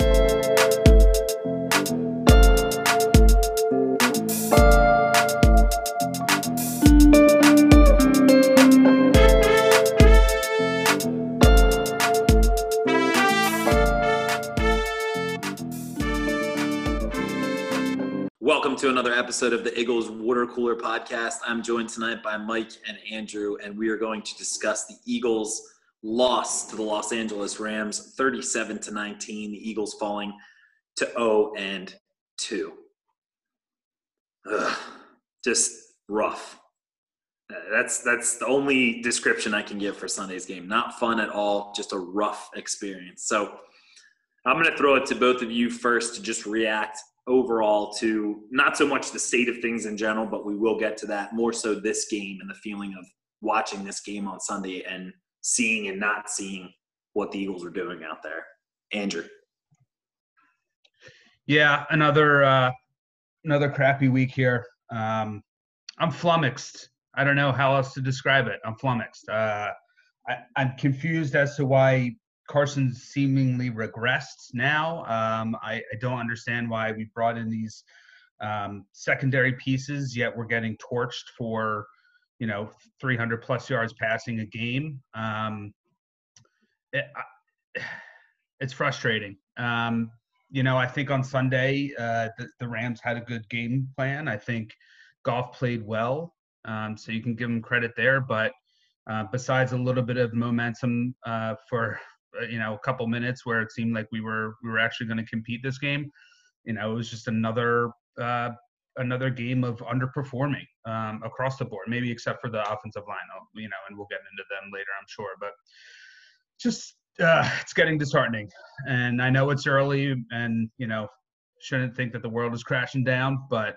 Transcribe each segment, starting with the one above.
Welcome to another episode of the Eagles Water Cooler Podcast. I'm joined tonight by Mike and Andrew, and we are going to discuss the Eagles' loss to the Los Angeles Rams, 37 to 19. The Eagles falling to 0 and 2. Ugh, just rough. Uh, That's that's the only description I can give for Sunday's game. Not fun at all, just a rough experience. So I'm going to throw it to both of you first to just react overall to not so much the state of things in general, but we will get to that more so this game and the feeling of watching this game on Sunday and seeing and not seeing what the Eagles are doing out there. Andrew. Yeah, another uh, another crappy week here. Um, I'm flummoxed. I don't know how else to describe it. I'm flummoxed. Uh, I, I'm confused as to why Carson seemingly regressed now. Um, I, I don't understand why we brought in these um, secondary pieces, yet we're getting torched for, you know, 300 plus yards passing a game. Um, it, I, it's frustrating. Um, you know, I think on Sunday uh, the, the Rams had a good game plan. I think Goff played well, um, so you can give him credit there. But uh, besides a little bit of momentum uh, for you know a couple minutes where it seemed like we were we were actually going to compete this game. You know it was just another uh, another game of underperforming um, across the board maybe except for the offensive line uh, you know and we'll get into them later i'm sure but just uh, it's getting disheartening. And i know it's early and you know shouldn't think that the world is crashing down but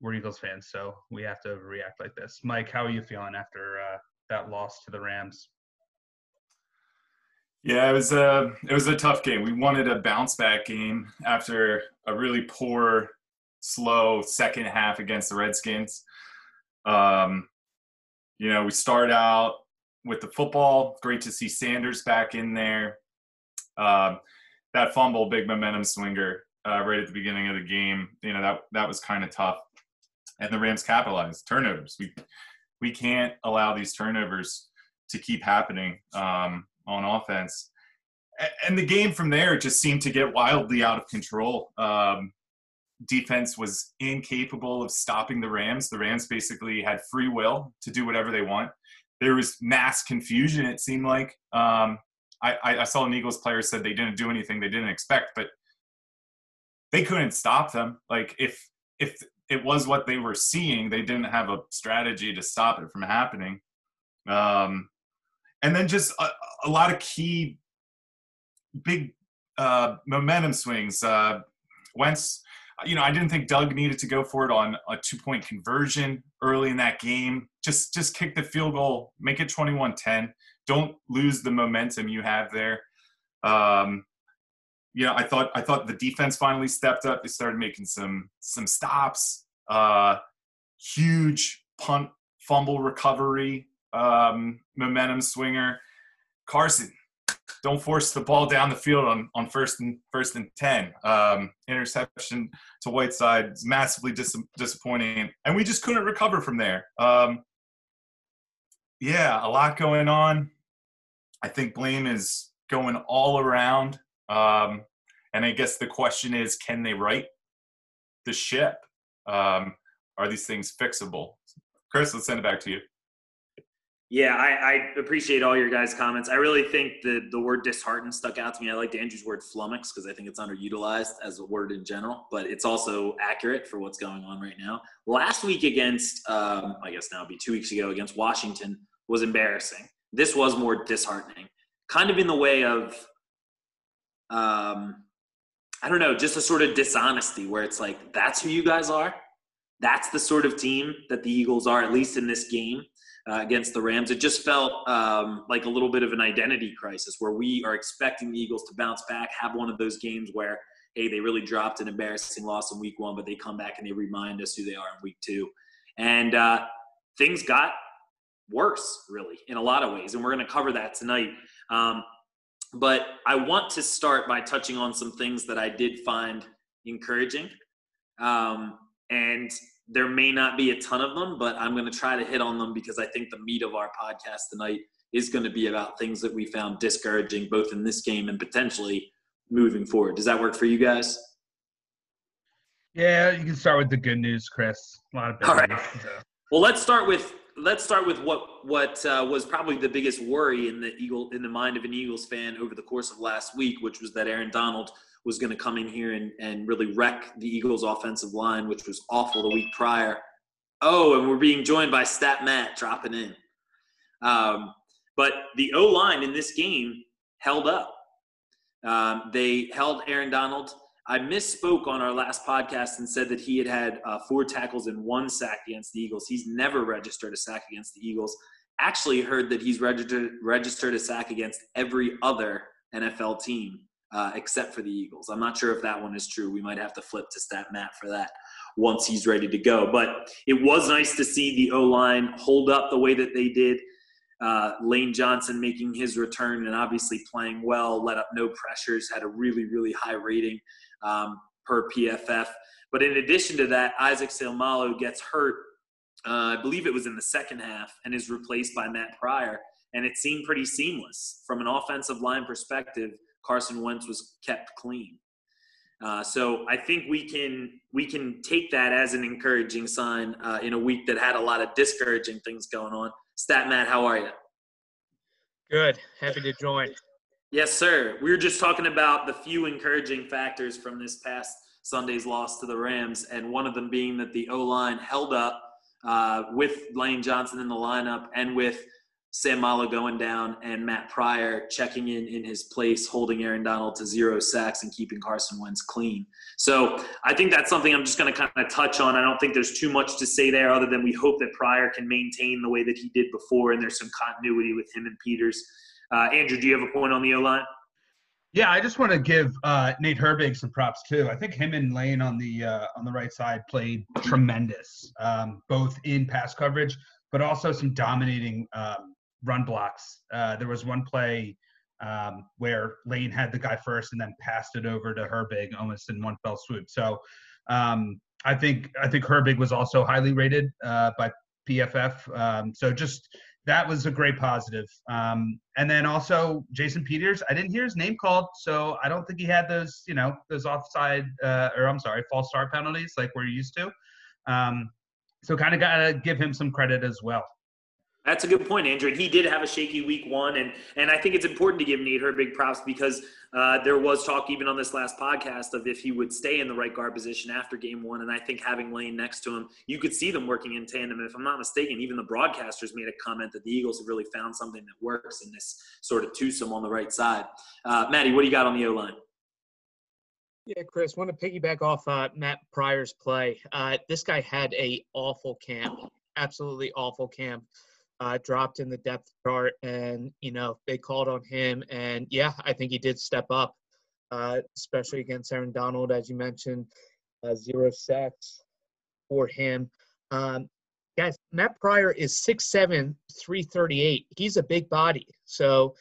we're eagles fans so we have to react like this. Mike how are you feeling after uh, that loss to the rams Yeah, it was a it was a tough game. We wanted a bounce back game after a really poor, slow second half against the Redskins. Um, you know, we start out with the football. Great to see Sanders back in there. Um, that fumble, big momentum swinger uh, right at the beginning of the game. You know that that was kind of tough, and the Rams capitalized turnovers. We we can't allow these turnovers to keep happening. Um, on offense. And the game from there just seemed to get wildly out of control. Um, defense was incapable of stopping the Rams. The Rams basically had free will to do whatever they want. There was mass confusion, it seemed like. Um, I, I saw an Eagles player said they didn't do anything they didn't expect, but they couldn't stop them. Like if if it was what they were seeing, they didn't have a strategy to stop it from happening. Um, and then just a, a lot of key big uh, momentum swings. Uh, Wentz, you know, I didn't think Doug needed to go for it on a two point conversion early in that game. Just just kick the field goal, make it 21-10. Don't lose the momentum you have there. Um, you know, I thought I thought the defense finally stepped up. They started making some some stops. Uh, huge punt fumble recovery um, momentum swinger. Carson, don't force the ball down the field on, on first and first and ten. Um, interception to Whiteside is massively dis- disappointing, and we just couldn't recover from there. Um, yeah, a lot going on. I think blame is going all around, um, and I guess the question is, can they right the ship? Um, are these things fixable? Chris, let's send it back to you. Yeah, I, I, appreciate all your guys' comments. I really think the, the word disheartened stuck out to me. I liked Andrew's word flummox because I think it's underutilized as a word in general, but it's also accurate for what's going on right now. Last week against, um, I guess now it'd be two weeks ago against Washington was embarrassing. This was more disheartening, kind of in the way of, um, I don't know, just a sort of dishonesty where it's like, that's who you guys are. That's the sort of team that the Eagles are, at least in this game uh, against the Rams. It just felt um, like a little bit of an identity crisis where we are expecting the Eagles to bounce back, have one of those games where, hey, they really dropped an embarrassing loss in week one, but they come back and they remind us who they are in week two. And uh, things got worse, really, in a lot of ways. And we're going to cover that tonight. Um, but I want to start by touching on some things that I did find encouraging. Um, and there may not be a ton of them, but I'm going to try to hit on them because I think the meat of our podcast tonight is going to be about things that we found discouraging both in this game and potentially moving forward. Does that work for you guys? Yeah, you can start with the good news, Chris. A lot of bad All right. so. Well, let's start with let's start with what what uh, was probably the biggest worry in the Eagle in the mind of an Eagles fan over the course of last week, which was that Aaron Donald was going to come in here and, and really wreck the Eagles' offensive line, which was awful the week prior. Oh, and we're being joined by Stat Matt dropping in. Um, but the O line in this game held up. Um, they held Aaron Donald. I misspoke on our last podcast and said that he had had uh, four tackles and one sack against the Eagles. He's never registered a sack against the Eagles. Actually, heard that he's registered registered a sack against every other NFL team uh, except for the Eagles. I'm not sure if that one is true. We might have to flip to Stat Matt for that once he's ready to go. But it was nice to see the O line hold up the way that they did. Uh, Lane Johnson making his return and obviously playing well, let up no pressures, had a really, really high rating um, per PFF. But in addition to that, Isaac Seumalo gets hurt. Uh, I believe it was in the second half and is replaced by Matt Pryor. And it seemed pretty seamless from an offensive line perspective. Carson Wentz was kept clean. Uh, so I think we can we can take that as an encouraging sign uh, in a week that had a lot of discouraging things going on. Stat Matt, how are you? Good. Happy to join. Yes, sir. We were just talking about the few encouraging factors from this past Sunday's loss to the Rams, and one of them being that the O line held up uh, with Lane Johnson in the lineup and with Seumalo going down and Matt Pryor checking in in his place, holding Aaron Donald to zero sacks and keeping Carson Wentz clean. So I think that's something I'm just going to kind of touch on. I don't think there's too much to say there other than we hope that Pryor can maintain the way that he did before and there's some continuity with him and Peters. Uh, Andrew, do you have a point on the O line? Yeah, I just want to give uh, Nate Herbig some props too. I think him and Lane on the uh, on the right side played tremendous, um, both in pass coverage, but also some dominating um, run blocks. Uh, there was one play um, where Lane had the guy first and then passed it over to Herbig almost in one fell swoop. So um, I think I think Herbig was also highly rated uh, by PFF. Um, so just that was a great positive. Um, and then also Jason Peters, I didn't hear his name called, so I don't think he had those, you know, those offside uh, or I'm sorry, false start penalties like we're used to. Um, so kind of got to give him some credit as well. That's a good point, Andrew. And he did have a shaky week one, and and I think it's important to give Nate Herbig props because uh, there was talk even on this last podcast of if he would stay in the right guard position after game one, and I think having Lane next to him, you could see them working in tandem. And if I'm not mistaken, even the broadcasters made a comment that the Eagles have really found something that works in this sort of twosome on the right side. Uh, Maddie, what do you got on the O line? Yeah, Chris, want to piggyback off uh, Matt Pryor's play. Uh, this guy had a awful camp, absolutely awful camp uh, dropped in the depth chart, and you know they called on him, and yeah, I think he did step up, uh, especially against Aaron Donald, as you mentioned, uh, zero sacks for him. Um, guys, Matt Pryor is 6'7", 338. He's a big body, so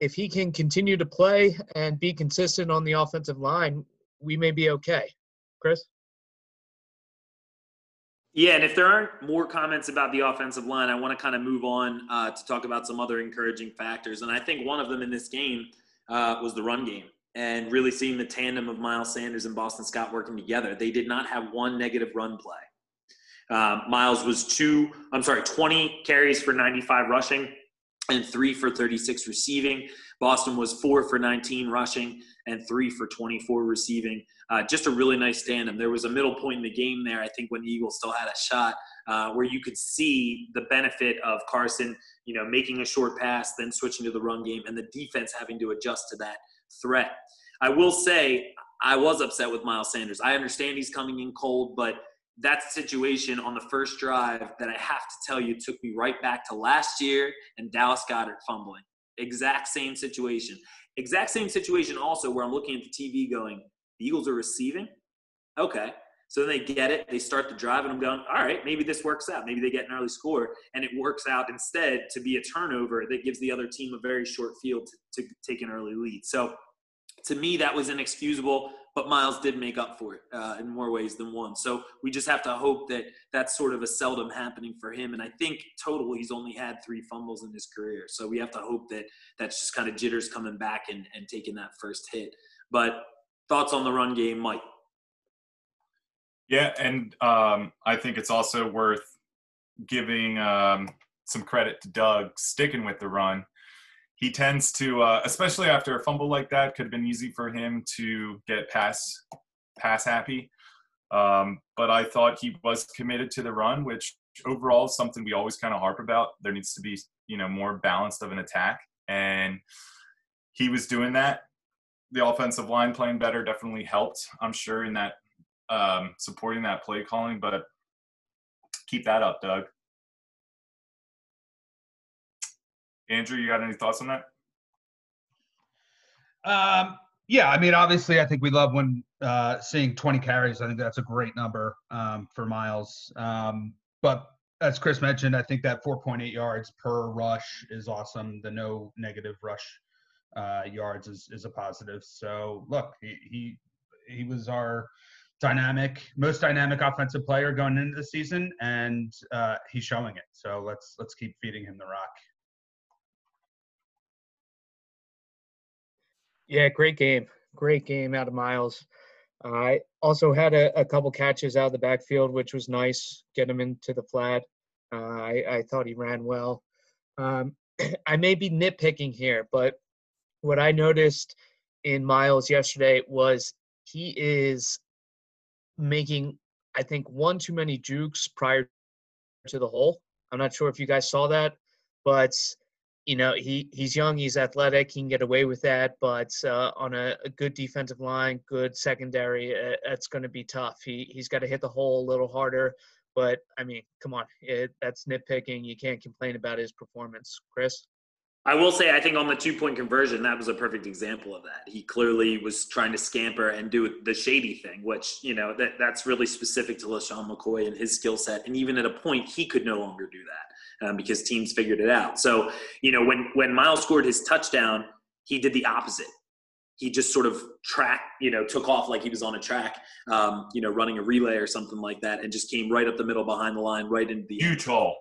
if he can continue to play and be consistent on the offensive line, we may be okay. Chris. Yeah, and if there aren't more comments about the offensive line, I want to kind of move on uh, to talk about some other encouraging factors. And I think one of them in this game uh, was the run game and really seeing the tandem of Miles Sanders and Boston Scott working together. They did not have one negative run play. Um, Miles was two, I'm sorry, 20 carries for 95 rushing and three for 36 receiving. Boston was four for 19 rushing and three for 24 receiving. Uh, just a really nice tandem. There was a middle point in the game there, I think, when the Eagles still had a shot, uh, where you could see the benefit of Carson, you know, making a short pass, then switching to the run game, and the defense having to adjust to that threat. I will say, I was upset with Miles Sanders. I understand he's coming in cold, but that situation on the first drive that I have to tell you took me right back to last year and Dallas Goedert fumbling. Exact same situation. Exact same situation also where I'm looking at the TV going, the Eagles are receiving. Okay. So then they get it, they start the drive, and I'm going, all right, maybe this works out. Maybe they get an early score, and it works out instead to be a turnover that gives the other team a very short field to, to take an early lead. So to me, that was inexcusable, but Miles did make up for it uh, in more ways than one. So we just have to hope that that's sort of a seldom happening for him. And I think total, he's only had three fumbles in his career. So we have to hope that that's just kind of jitters coming back and, and taking that first hit. But thoughts on the run game, Mike? Yeah, and um, I think it's also worth giving um, some credit to Doug sticking with the run he tends to, uh, especially after a fumble like that, could have been easy for him to get pass pass happy. Um, but I thought he was committed to the run, which overall is something we always kind of harp about. There needs to be, you know, more balanced of an attack, and he was doing that. The offensive line playing better definitely helped, I'm sure, in that um, supporting that play calling. But keep that up, Doug. Andrew, you got any thoughts on that? Um, yeah, I mean, obviously, I think we love when uh, seeing 20 carries. I think that's a great number um, for Miles. Um, but as Chris mentioned, I think that 4.8 yards per rush is awesome. The no negative rush uh, yards is, is a positive. So look, he, he he was our dynamic, most dynamic offensive player going into the season, and uh, he's showing it. So let's let's keep feeding him the rock. Yeah, great game. Great game out of Miles. I also had a, a, couple catches out of the backfield, which was nice. Get him into the flat. Uh, I, I, thought he ran well. Um, I may be nitpicking here, but what I noticed in Miles yesterday was he is making, I think, one too many jukes prior to the hole. I'm not sure if you guys saw that, but you know he he's young he's athletic he can get away with that but uh, on a, a, good defensive line good secondary uh, it's going to be tough he he's got to hit the hole a little harder but i mean come on it, that's nitpicking you can't complain about his performance chris I will say, I think on the two point conversion, that was a perfect example of that. He clearly was trying to scamper and do the shady thing, which, you know, that, that's really specific to LeSean McCoy and his skill set. And even at a point, he could no longer do that um, because teams figured it out. So, you know, when when Miles scored his touchdown, he did the opposite. He just sort of track, you know, took off like he was on a track, um, you know, running a relay or something like that, and just came right up the middle behind the line, right into the huge hole.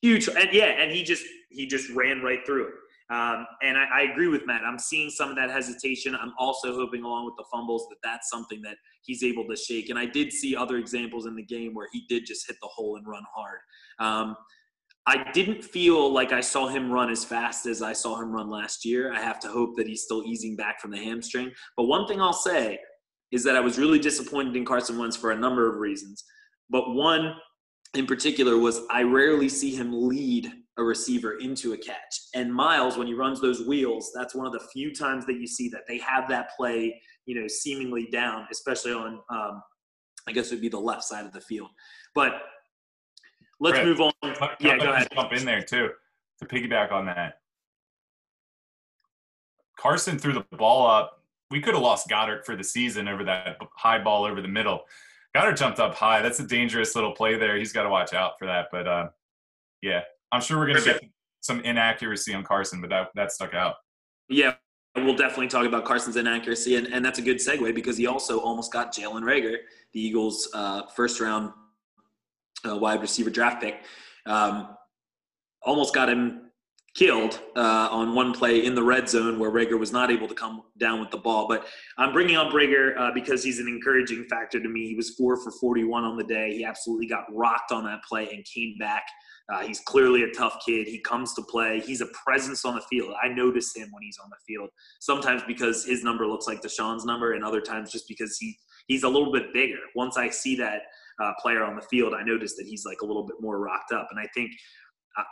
Huge, and yeah, and he just he just ran right through it. Um, and I, I, agree with Matt. I'm seeing some of that hesitation. I'm also hoping, along with the fumbles, that that's something that he's able to shake. And I did see other examples in the game where he did just hit the hole and run hard. Um, I didn't feel like I saw him run as fast as I saw him run last year. I have to hope that he's still easing back from the hamstring. But one thing I'll say is that I was really disappointed in Carson Wentz for a number of reasons. But one in particular was I rarely see him lead a receiver into a catch. And Miles, when he runs those wheels, that's one of the few times that you see that they have that play, you know, seemingly down, especially on, um, I guess it would be the left side of the field. But let's move on. yeah, go ahead. Jump in there too to piggyback on that. Carson threw the ball up. We could have lost Goedert for the season over that high ball over the middle. Goedert jumped up high. That's a dangerous little play there. He's got to watch out for that. But uh, yeah, I'm sure we're going to get some inaccuracy on Carson, but that that stuck out. Yeah, we'll definitely talk about Carson's inaccuracy, and, and that's a good segue because he also almost got Jalen Reagor, the Eagles' uh, first round uh, wide receiver draft pick. Um, almost got him killed uh, on one play in the red zone where Reagor was not able to come down with the ball. But I'm bringing up Reagor uh, because he's an encouraging factor to me. He was four for 41 on the day. He absolutely got rocked on that play and came back. Uh, he's clearly a tough kid. He comes to play. He's a presence on the field. I notice him when he's on the field. Sometimes because his number looks like DeSean's number, and other times just because he he's a little bit bigger. Once I see that uh, player on the field, I noticed that he's like a little bit more rocked up. And I think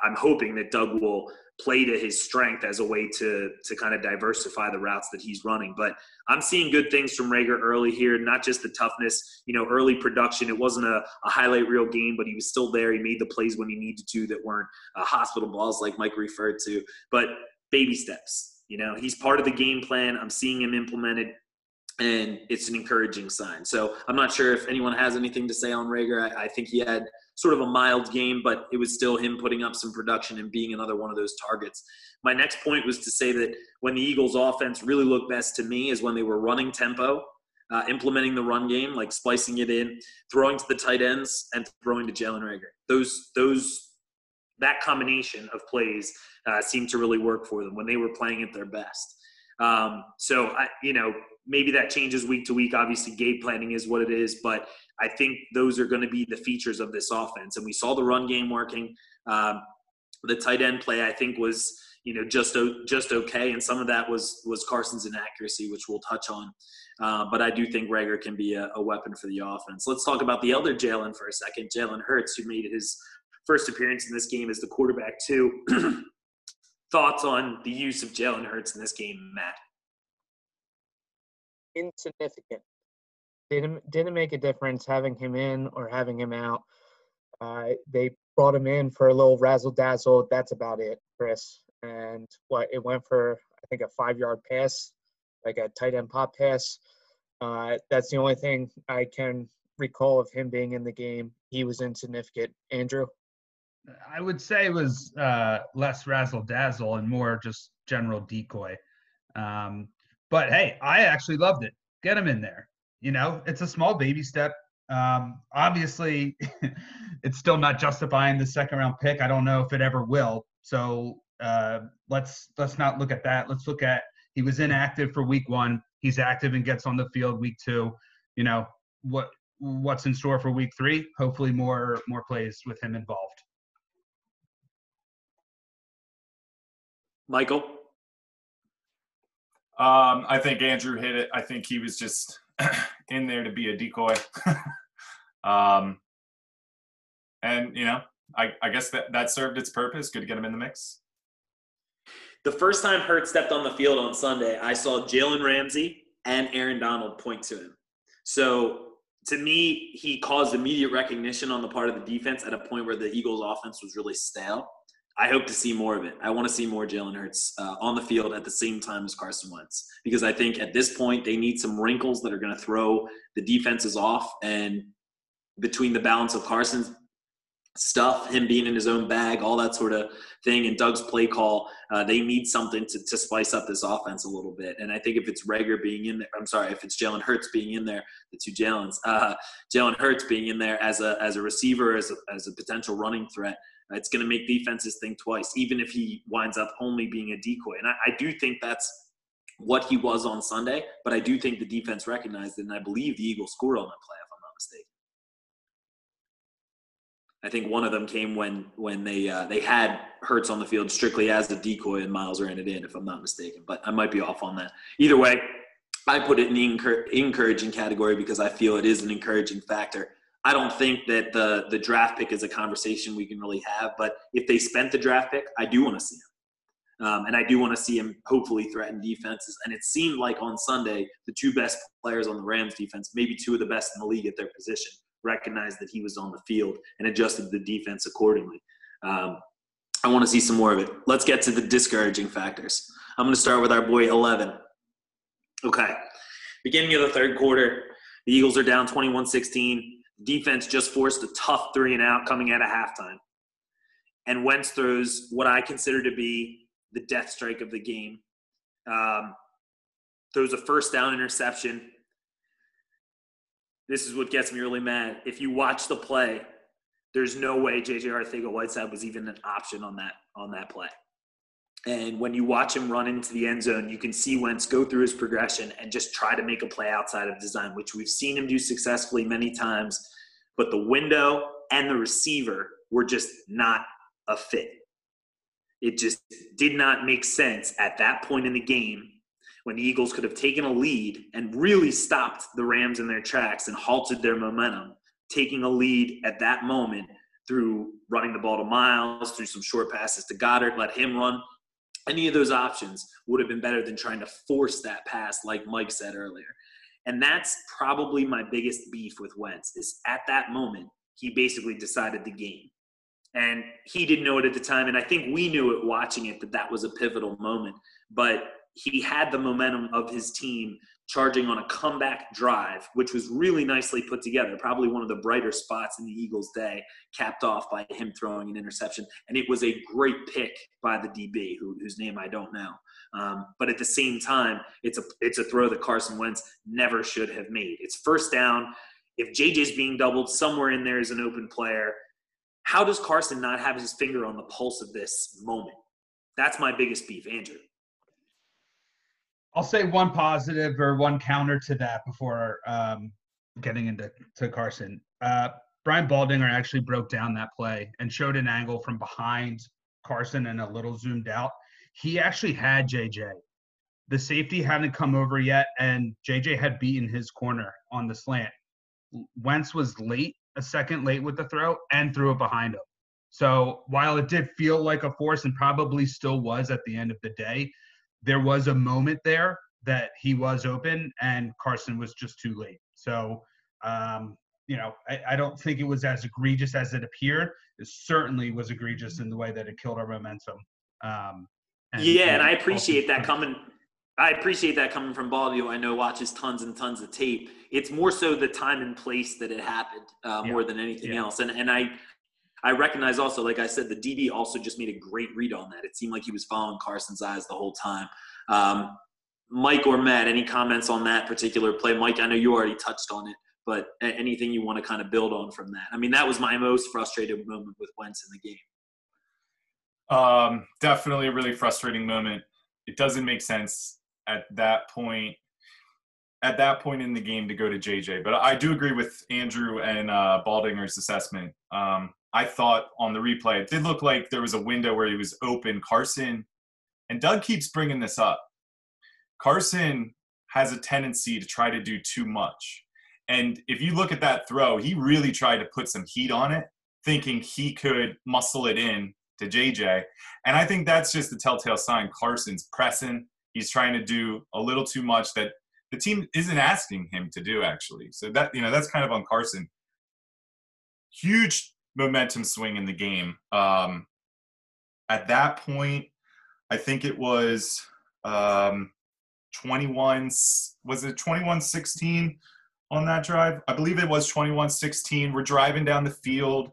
I'm hoping that Doug will play to his strength as a way to to kind of diversify the routes that he's running. But I'm seeing good things from Reagor early here, not just the toughness, you know, early production. It wasn't a, a highlight reel game, but he was still there. He made the plays when he needed to that weren't uh, hospital balls like Mike referred to, but baby steps. You know, he's part of the game plan. I'm seeing him implemented and it's an encouraging sign. So I'm not sure if anyone has anything to say on Reagor. I, I, think he had sort of a mild game, but it was still him putting up some production and being another one of those targets. My next point was to say that when the Eagles' offense really looked best to me is when they were running tempo, uh, implementing the run game, like splicing it in, throwing to the tight ends, and throwing to Jalen Reagor. Those those that combination of plays uh, seemed to really work for them when they were playing at their best. Um, so I, you know, maybe that changes week to week. Obviously, game planning is what it is, but I think those are going to be the features of this offense. And we saw the run game working. Um, the tight end play, I think, was you know just just okay, and some of that was was Carson's inaccuracy, which we'll touch on. Uh, but I do think Reagor can be a, a, weapon for the offense. Let's talk about the other Jalen for a second, Jalen Hurts, who made his first appearance in this game as the quarterback too. Thoughts on the use of Jalen Hurts in this game, Matt? Insignificant. Didn't didn't make a difference having him in or having him out. Uh, they brought him in for a little razzle dazzle. That's about it, Chris. And what it went for, I think a five yard pass, like a tight end pop pass. Uh, that's the only thing I can recall of him being in the game. He was insignificant. Andrew. I would say it was uh, less razzle dazzle and more just general decoy. Um, but hey, I actually loved it. Get him in there. You know, it's a small baby step. Um, obviously, it's still not justifying the second round pick. I don't know if it ever will. So uh, let's let's not look at that. Let's look at he was inactive for week one. He's active and gets on the field week two. You know what what's in store for week three? Hopefully more more plays with him involved. Michael. Um, I think Andrew hit it. I think he was just in there to be a decoy. um, and you know, I, I guess that that served its purpose. Good to get him in the mix. The first time Hurt stepped on the field on Sunday, I saw Jalen Ramsey and Aaron Donald point to him. So to me, he caused immediate recognition on the part of the defense at a point where the Eagles' offense was really stale. I hope to see more of it. I want to see more Jalen Hurts uh, on the field at the same time as Carson Wentz because I think at this point they need some wrinkles that are going to throw the defenses off. And between the balance of Carson's stuff, him being in his own bag, all that sort of thing, and Doug's play call, uh, they need something to, to spice up this offense a little bit. And I think if it's Reagor being in there, I'm sorry, if it's Jalen Hurts being in there, the two Jalen's, uh, Jalen Hurts being in there as a as a receiver, as a, as a potential running threat it's going to make defenses think twice, even if he winds up only being a decoy. And I, I, do think that's what he was on Sunday, but I do think the defense recognized it, and I believe the Eagles scored on that play, if I'm not mistaken. I think one of them came when when they uh, they had Hurts on the field strictly as a decoy, and Miles ran it in, if I'm not mistaken. But I might be off on that. Either way, I put it in the encouraging category because I feel it is an encouraging factor I don't think that the the draft pick is a conversation we can really have. But if they spent the draft pick, I do want to see him, um, and I do want to see him hopefully threaten defenses. And it seemed like on Sunday, the two best players on the Rams defense, maybe two of the best in the league at their position, recognized that he was on the field and adjusted the defense accordingly. Um, I want to see some more of it. Let's get to the discouraging factors. I'm going to start with our boy 11. Okay. Beginning of the third quarter, the Eagles are down 21 16 defense just forced a tough three and out coming out of halftime. And Wentz throws what I consider to be the death strike of the game. Um, throws a first down interception. This is what gets me really mad. If you watch the play, there's no way JJ Arcega-Whiteside was even an option on that on that play. And when you watch him run into the end zone, you can see Wentz go through his progression and just try to make a play outside of design, which we've seen him do successfully many times. But the window and the receiver were just not a fit. It just did not make sense at that point in the game when the Eagles could have taken a lead and really stopped the Rams in their tracks and halted their momentum, taking a lead at that moment through running the ball to Miles, through some short passes to Goedert, let him run any of those options would have been better than trying to force that pass, like Mike said earlier. And that's probably my biggest beef with Wentz is at that moment, he basically decided the game. And he didn't know it at the time. And I think we knew it watching it that that was a pivotal moment. But he had the momentum of his team charging on a comeback drive, which was really nicely put together. Probably one of the brighter spots in the Eagles' day, capped off by him throwing an interception. And it was a great pick by the DB, who, whose name I don't know. Um, but at the same time, it's a it's a throw that Carson Wentz never should have made. It's first down. If JJ's being doubled, somewhere in there is an open player. How does Carson not have his finger on the pulse of this moment? That's my biggest beef, Andrew. I'll say one positive or one counter to that before um, getting into to Carson. Uh, Brian Baldinger actually broke down that play and showed an angle from behind Carson and a little zoomed out. He actually had JJ. The safety hadn't come over yet, and JJ had beaten his corner on the slant. Wentz was late, a second late with the throw, and threw it behind him. So while it did feel like a force and probably still was at the end of the day, there was a moment there that he was open and Carson was just too late. So, um, you know, I, I, don't think it was as egregious as it appeared. It certainly was egregious in the way that it killed our momentum. Um, and, yeah, and I appreciate that coming. I appreciate that coming from Baldy, who I know watches tons and tons of tape. It's more so the time and place that it happened uh, yeah. more than anything yeah. else. And and I I recognize also, like I said, the DB also just made a great read on that. It seemed like he was following Carson's eyes the whole time. Um, Mike or Matt, any comments on that particular play? Mike, I know you already touched on it, but anything you want to kind of build on from that? I mean, that was my most frustrated moment with Wentz in the game. Um, definitely a really frustrating moment. It doesn't make sense at that point. At that point in the game to go to JJ, but I do agree with Andrew and uh, Baldinger's assessment. Um, I thought on the replay, it did look like there was a window where he was open. Carson, and Doug keeps bringing this up. Carson has a tendency to try to do too much. And if you look at that throw, he really tried to put some heat on it, thinking he could muscle it in to JJ. And I think that's just the telltale sign Carson's pressing. He's trying to do a little too much that the team isn't asking him to do, actually. So that, you know, that's kind of on Carson. Huge momentum swing in the game. Um, at that point, I think it was um, 21, was it 21 16 on that drive? I believe it was 21 16. We're driving down the field.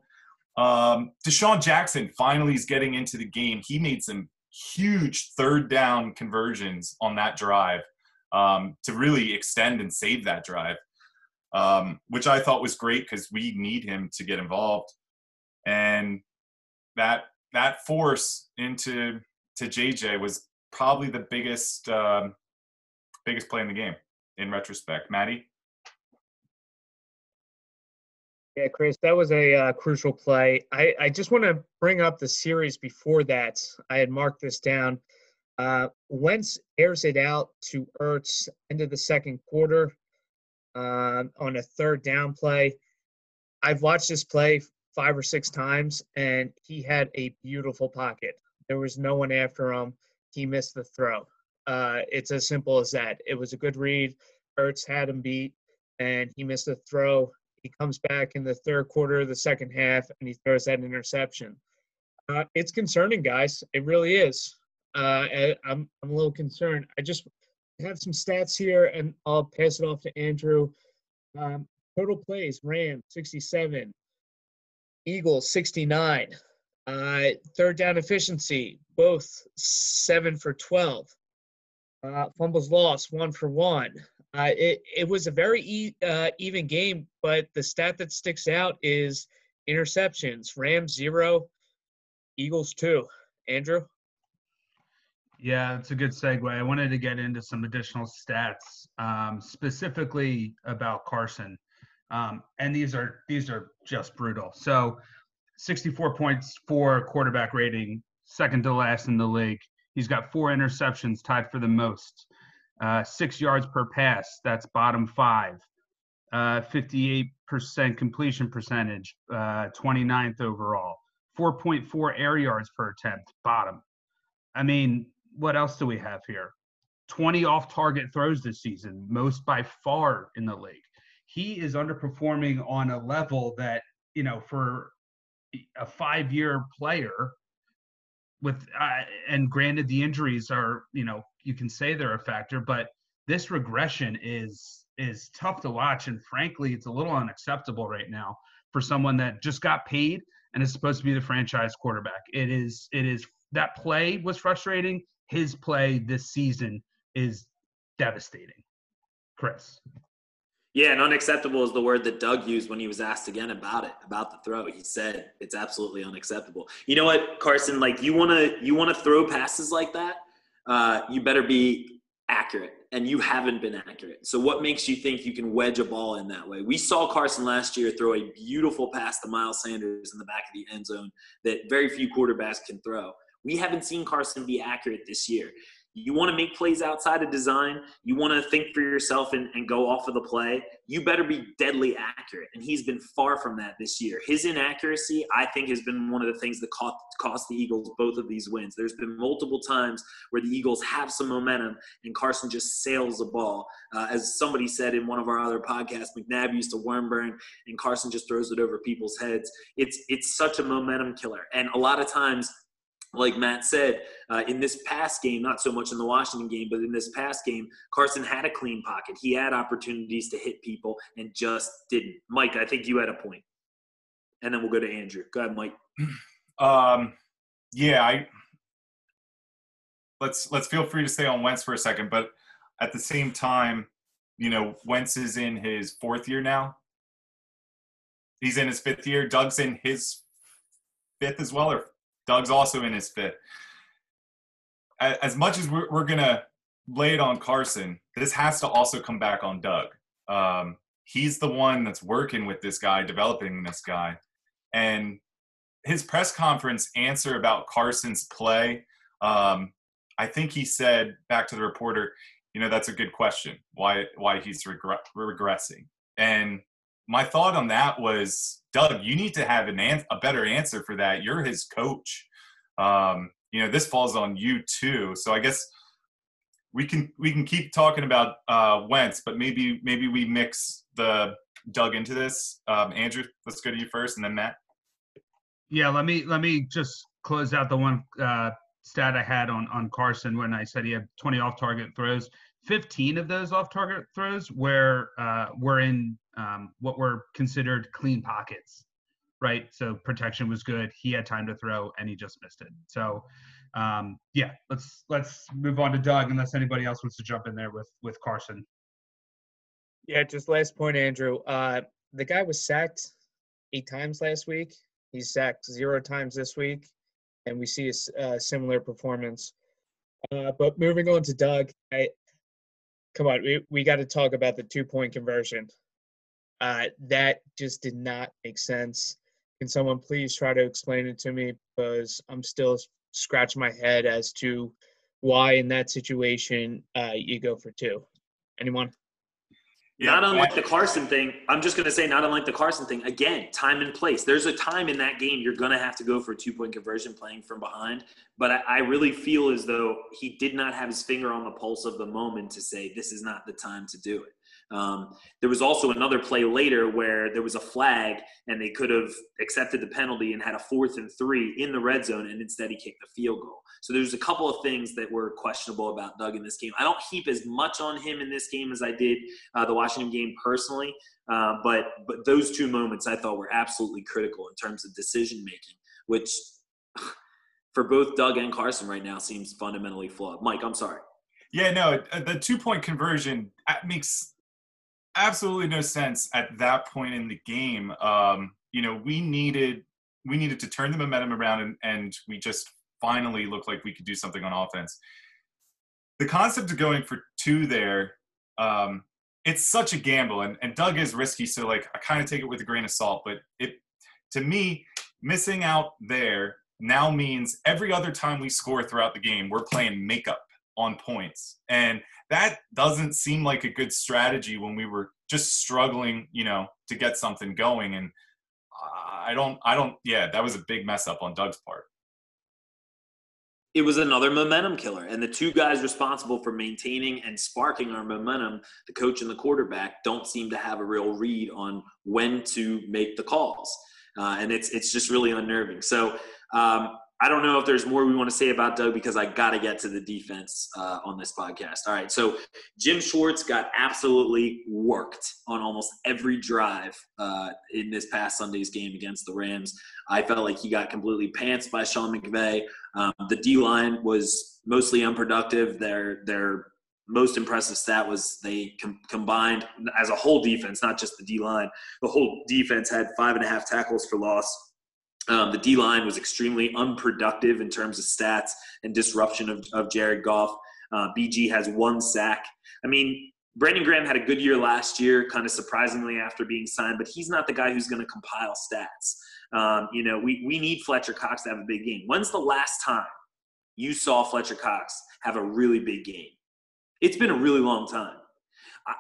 Um, DeSean Jackson finally is getting into the game. He made some huge third down conversions on that drive um, to really extend and save that drive, um, which I thought was great because we need him to get involved and that that force into to JJ was probably the biggest um, biggest play in the game in retrospect. Maddie. Yeah, Chris, that was a uh, crucial play. I, I just want to bring up the series before that. I had marked this down. Uh, Wentz airs it out to Ertz into the second quarter uh, on a third down play. I've watched this play five or six times, and he had a beautiful pocket. There was no one after him. He missed the throw. Uh, it's as simple as that. It was a good read. Ertz had him beat, and he missed the throw. He comes back in the third quarter of the second half, and he throws that interception. Uh, it's concerning, guys. It really is. Uh, I'm I'm a little concerned. I just have some stats here, and I'll pass it off to Andrew. Um, total plays: Ram 67, Eagles 69. Uh, third down efficiency, both seven for 12. Uh, fumbles lost, one for one. Uh, it, it was a very e- uh, even game, but the stat that sticks out is interceptions. Rams zero, Eagles two. Andrew? Yeah, it's a good segue. I wanted to get into some additional stats, um, specifically about Carson. Um, and these are these are just brutal. So 64 points for quarterback rating, second to last in the league. He's got four interceptions, tied for the most. Uh, six yards per pass, that's bottom five. Uh, 58% completion percentage, uh, 29th overall. 4.4 air yards per attempt, bottom. I mean, what else do we have here? 20 off target throws this season, most by far in the league he is underperforming on a level that you know for a five year player with uh, and granted the injuries are you know you can say they're a factor, but this regression is is tough to watch, and frankly, it's a little unacceptable right now for someone that just got paid and is supposed to be the franchise quarterback. It is it is that play was frustrating. His play this season is devastating. Chris. Yeah, and unacceptable is the word that Doug used when he was asked again about it, about the throw. He said it's absolutely unacceptable. You know what, Carson? Like you want to you want to throw passes like that, uh, you better be accurate, and you haven't been accurate. So what makes you think you can wedge a ball in that way? We saw Carson last year throw a beautiful pass to Miles Sanders in the back of the end zone that very few quarterbacks can throw. We haven't seen Carson be accurate this year. You want to make plays outside of design. You want to think for yourself and, and go off of the play. You better be deadly accurate. And he's been far from that this year. His inaccuracy, I think, has been one of the things that cost, cost the Eagles both of these wins. There's been multiple times where the Eagles have some momentum and Carson just sails the ball. Uh, as somebody said in one of our other podcasts, McNabb used to worm burn and Carson just throws it over people's heads. It's, it's such a momentum killer. And a lot of times, like Matt said, uh, in this past game, not so much in the Washington game, but in this past game, Carson had a clean pocket. He had opportunities to hit people and just didn't. Mike, I think you had a point. And then we'll go to Andrew. Go ahead, Mike. Um, yeah, I let's let's feel free to stay on Wentz for a second, but at the same time, you know, Wentz is in his fourth year now. He's in his fifth year. Doug's in his fifth as well, or Doug's also in his fifth. As much as we're, we're to lay it on Carson, this has to also come back on Doug. Um, he's the one that's working with this guy, developing this guy. And his press conference answer about Carson's play, um, I think he said back to the reporter, you know, that's a good question. Why why he's regre- regressing? And my thought on that was, Doug, you need to have an an- a better answer for that. You're his coach. Um, you know, this falls on you too. So I guess we can we can keep talking about uh, Wentz, but maybe maybe we mix the Doug into this. Um, Andrew, let's go to you first, and then Matt. Yeah, let me let me just close out the one uh, stat I had on on Carson when I said he had 20 off target throws. 15 of those off target throws were uh, were in um, what were considered clean pockets, right? So protection was good. He had time to throw, and he just missed it. So um, yeah, let's let's move on to Doug, unless anybody else wants to jump in there with with Carson. Yeah, just last point, Andrew. Uh, the guy was sacked eight times last week. He's sacked zero times this week, and we see a, a similar performance. Uh, but moving on to Doug, I, come on, we, we got to talk about the two point conversion. Uh, that just did not make sense. Can someone please try to explain it to me? Because I'm still scratching my head as to why, in that situation, uh, you go for two. Anyone? Yeah, not unlike the Carson thing. I'm just going to say, not unlike the Carson thing. Again, time and place. There's a time in that game you're going to have to go for a two point conversion playing from behind. But I, I, really feel as though he did not have his finger on the pulse of the moment to say, this is not the time to do it. Um, there was also another play later where there was a flag and they could have accepted the penalty and had a fourth and three in the red zone, and instead he kicked the field goal. So there's a couple of things that were questionable about Doug in this game. I don't heap as much on him in this game as I did uh, the Washington game personally, uh, but but those two moments I thought were absolutely critical in terms of decision making, which for both Doug and Carson right now seems fundamentally flawed. Mike, I'm sorry. Yeah, no, uh, the two point conversion makes absolutely no sense at that point in the game. Um, you know, we needed we needed to turn the momentum around, and, and we just finally looked like we could do something on offense. The concept of going for two there, um, it's such a gamble, and, and Doug is risky, so like I kind of take it with a grain of salt. But it, to me, missing out there now means every other time we score throughout the game, we're playing makeup on points. And that doesn't seem like a good strategy when we were just struggling, you know, to get something going. And I don't, I don't, yeah, that was a big mess up on Doug's part. It was another momentum killer. And the two guys responsible for maintaining and sparking our momentum, the coach and the quarterback, don't seem to have a real read on when to make the calls. Uh, and it's, it's just really unnerving. So, um, I don't know if there's more we want to say about Doug because I got to get to the defense uh, on this podcast. All right, so Jim Schwartz got absolutely worked on almost every drive uh, in this past Sunday's game against the Rams. I felt like he got completely pants by Sean McVay. Um, the D line was mostly unproductive. Their their most impressive stat was they com- combined as a whole defense, not just the D line. The whole defense had five and a half tackles for loss um, the D line was extremely unproductive in terms of stats and disruption of, of Jared Goff. Uh, BG has one sack. I mean, Brandon Graham had a good year last year, kind of surprisingly after being signed, but he's not the guy who's going to compile stats. Um, you know, we, we need Fletcher Cox to have a big game. When's the last time you saw Fletcher Cox have a really big game? It's been a really long time.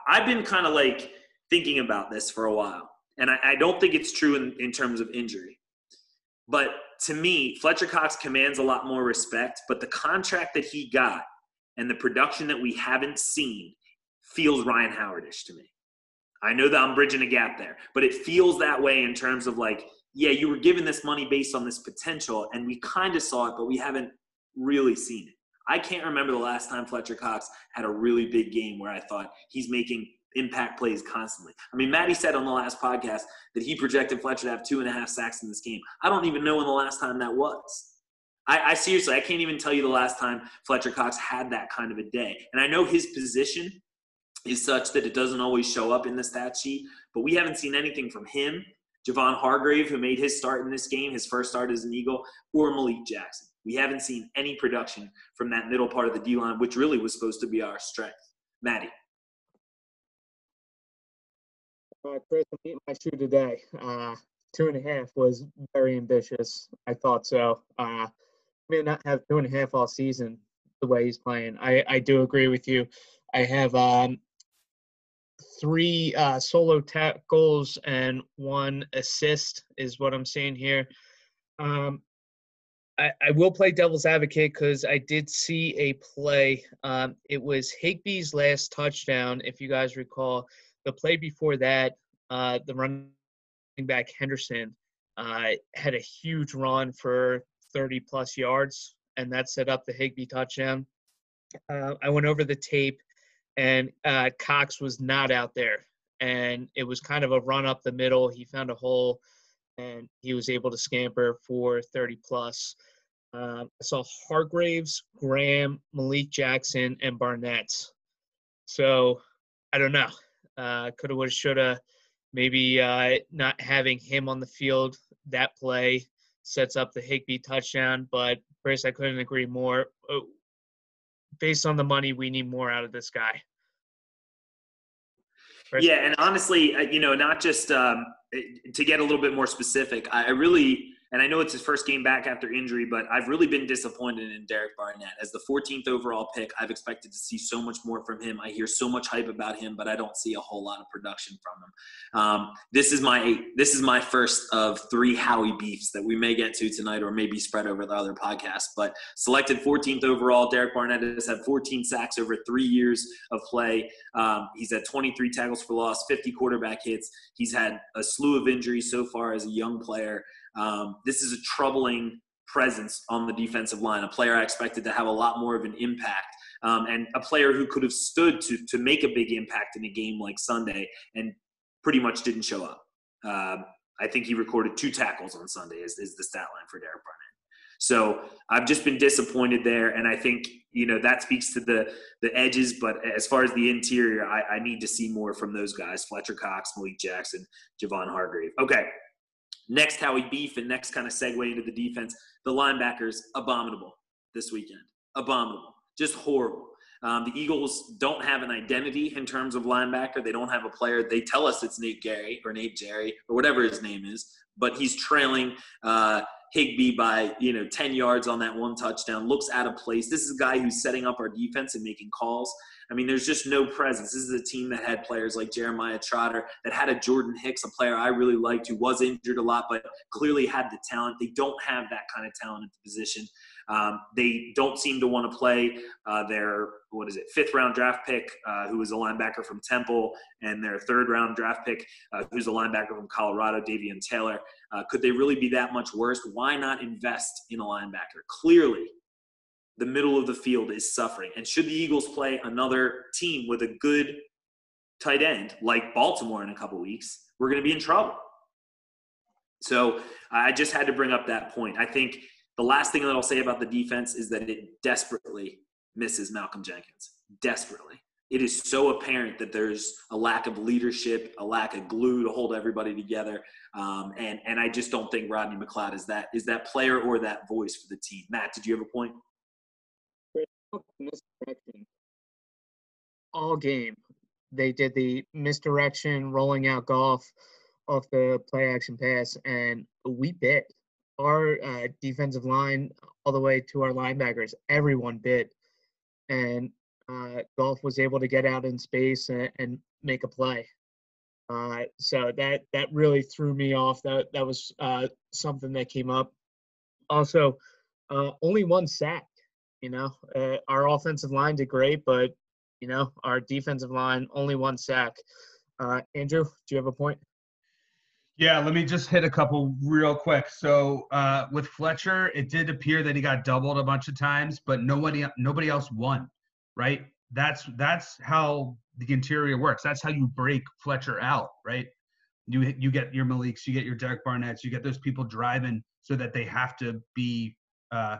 I, have been kind of like thinking about this for a while, and I, I don't think it's true in, in terms of injury. But to me, Fletcher Cox commands a lot more respect, but the contract that he got and the production that we haven't seen feels Ryan Howardish to me. I know that I'm bridging a gap there, but it feels that way in terms of like, yeah, you were given this money based on this potential, and we kind of saw it, but we haven't really seen it. I can't remember the last time Fletcher Cox had a really big game where I thought he's making impact plays constantly. I mean, Maddie said on the last podcast that he projected Fletcher to have two and a half sacks in this game. I don't even know when the last time that was. I, I, seriously, I can't even tell you the last time Fletcher Cox had that kind of a day. And I know his position is such that it doesn't always show up in the stat sheet, but we haven't seen anything from him, Javon Hargrave, who made his start in this game, his first start as an Eagle, or Malik Jackson. We haven't seen any production from that middle part of the D line, which really was supposed to be our strength. Maddie. Uh, Chris, I'm my shoe today. Uh, two and a half was very ambitious. I thought so. Uh, may not have two and a half all season the way he's playing. I, I do agree with you. I have um, three uh, solo tackles and one assist is what I'm seeing here. Um, I, I will play devil's advocate because I did see a play. Um, it was Higbee's last touchdown, if you guys recall the play before that, uh, the running back Henderson uh, had a huge run for 30 plus yards, and that set up the Higbee touchdown. Uh, I went over the tape, and uh, Cox was not out there, and it was kind of a run up the middle. He found a hole, and he was able to scamper for 30 plus. Uh, I saw Hargraves, Graham, Malik Jackson, and Barnett. So I don't know. Uh, coulda, woulda, shoulda. Maybe uh, not having him on the field that play sets up the Higbee touchdown. But Chris, I couldn't agree more. Oh, based on the money, we need more out of this guy. Chris? Yeah, and honestly, uh, you know, not just um, to get a little bit more specific, I really and I know it's his first game back after injury, but I've really been disappointed in Derek Barnett. As the 14th overall pick, I've expected to see so much more from him. I hear so much hype about him, but I don't see a whole lot of production from him. Um, this is my this is my first of three Howie beefs that we may get to tonight, or maybe spread over the other podcasts. But selected 14th overall, Derek Barnett has had 14 sacks over three years of play. Um, he's had 23 tackles for loss, 50 quarterback hits. He's had a slew of injuries so far as a young player. Um, this is a troubling presence on the defensive line, a player I expected to have a lot more of an impact, um, and a player who could have stood to, to make a big impact in a game like Sunday and pretty much didn't show up. Uh, I think he recorded two tackles on Sunday, is, is the stat line for Derek Barnett. So I've just been disappointed there, and I think you know that speaks to the the edges. But as far as the interior, I, I need to see more from those guys: Fletcher Cox, Malik Jackson, Javon Hargrave. Okay, Next, Howie Beef, and next kind of segue into the defense. The linebackers, abominable this weekend. Abominable. Just horrible. Um, the Eagles don't have an identity in terms of linebacker. They don't have a player. They tell us it's Nate Gary or Nate Jerry or whatever his name is, but he's trailing uh, Higbee by you know 10 yards on that one touchdown. Looks out of place. This is a guy who's setting up our defense and making calls. I mean, there's just no presence. This is a team that had players like Jeremiah Trotter, that had a Jordan Hicks, a player I really liked who was injured a lot, but clearly had the talent. They don't have that kind of talent at the position. Um, they don't seem to want to play uh, their what is it fifth round draft pick, uh, who is a linebacker from Temple, and their third round draft pick, uh, who's a linebacker from Colorado, Davion Taylor. Uh, could they really be that much worse? Why not invest in a linebacker? Clearly, the middle of the field is suffering. And should the Eagles play another team with a good tight end like Baltimore in a couple weeks, we're going to be in trouble. So I just had to bring up that point. I think the last thing that I'll say about the defense is that it desperately misses Malcolm Jenkins. Desperately. It is so apparent that there's a lack of leadership, a lack of glue to hold everybody together, um, and and I just don't think Rodney McLeod is that is that player or that voice for the team. Matt, did you have a point? Misdirection all game. They did the misdirection, rolling out Goff off the play action pass, and we bit our uh, defensive line all the way to our linebackers. Everyone bit, and uh, Goff was able to get out in space and, and make a play. Uh, so that that really threw me off. That that was uh, something that came up. Also, uh, only one sack you know, uh, our offensive line did great, but you know, our defensive line only one sack. Uh, Andrew, do you have a point? Yeah, let me just hit a couple real quick. So uh, with Fletcher, it did appear that he got doubled a bunch of times, but nobody nobody else won, right? That's that's how the interior works. That's how you break Fletcher out, right? You you get your Maliks, you get your Derek Barnett's, you get those people driving so that they have to be uh,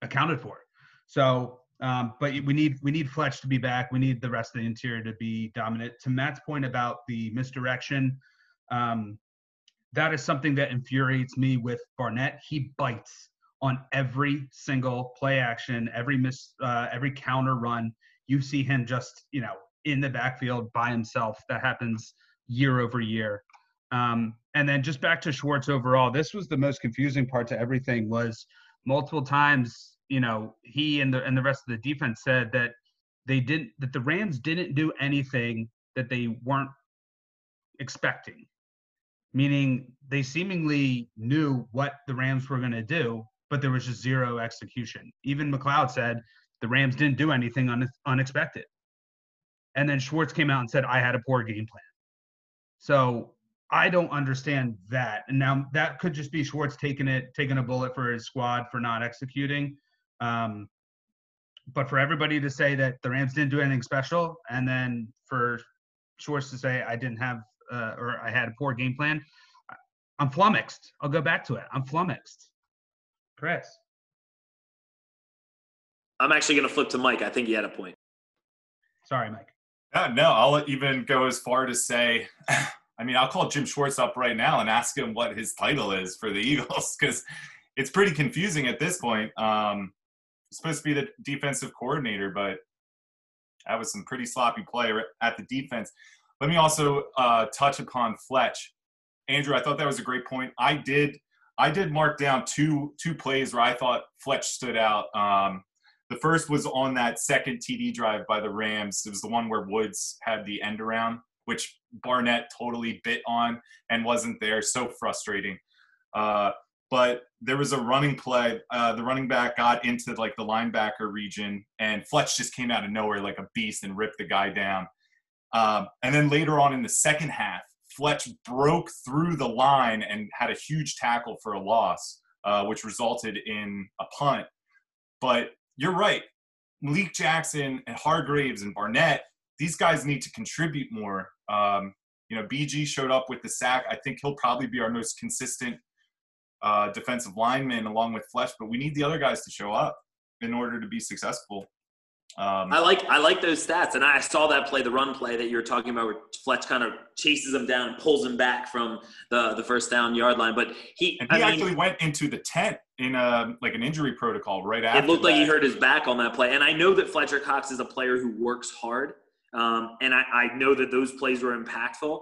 accounted for. So, um, but we need we need Fletch to be back. We need the rest of the interior to be dominant. To Matt's point about the misdirection, um, that is something that infuriates me with Barnett. He bites on every single play action, every miss, uh, every counter run. You see him just you know in the backfield by himself. That happens year over year. Um, and then just back to Schwartz overall, this was the most confusing part to everything was multiple times you know, he and the and the rest of the defense said that they didn't that the Rams didn't do anything that they weren't expecting. Meaning they seemingly knew what the Rams were going to do, but there was just zero execution. Even McLeod said the Rams didn't do anything un- unexpected. And then Schwartz came out and said, I had a poor game plan. So I don't understand that. And now that could just be Schwartz taking it, taking a bullet for his squad for not executing. Um, but for everybody to say that the Rams didn't do anything special, and then for Schwartz to say I didn't have uh, or I had a poor game plan, I'm flummoxed. I'll go back to it. I'm flummoxed. Chris. I'm actually going to flip to Mike. I think he had a point. Sorry, Mike. Uh, no, I'll even go as far to say, I mean, I'll call Jim Schwartz up right now and ask him what his title is for the Eagles because it's pretty confusing at this point. Um, supposed to be the defensive coordinator, but that was some pretty sloppy play at the defense. Let me also uh, touch upon Fletch. Andrew, I thought that was a great point. I did I did mark down two two plays where I thought Fletch stood out. Um, the first was on that second TD drive by the Rams. It was the one where Woods had the end around, which Barnett totally bit on and wasn't there. So frustrating. Uh, but there was a running play. Uh, the running back got into like the linebacker region, and Fletch just came out of nowhere like a beast and ripped the guy down. Um, and then later on in the second half, Fletch broke through the line and had a huge tackle for a loss, uh, which resulted in a punt. But you're right. Malik Jackson and Hargreaves and Barnett, these guys need to contribute more. Um, you know, BG showed up with the sack. I think he'll probably be our most consistent uh, defensive linemen along with Fletch, but we need the other guys to show up in order to be successful. Um, I like I like those stats, and I saw that play, the run play that you were talking about, where Fletch kind of chases him down and pulls him back from the the first down yard line. But he, and he I actually mean, went into the tent in a like an injury protocol right after. It looked that. like he hurt his back on that play, and I know that Fletcher Cox is a player who works hard, um, and I, I know that those plays were impactful.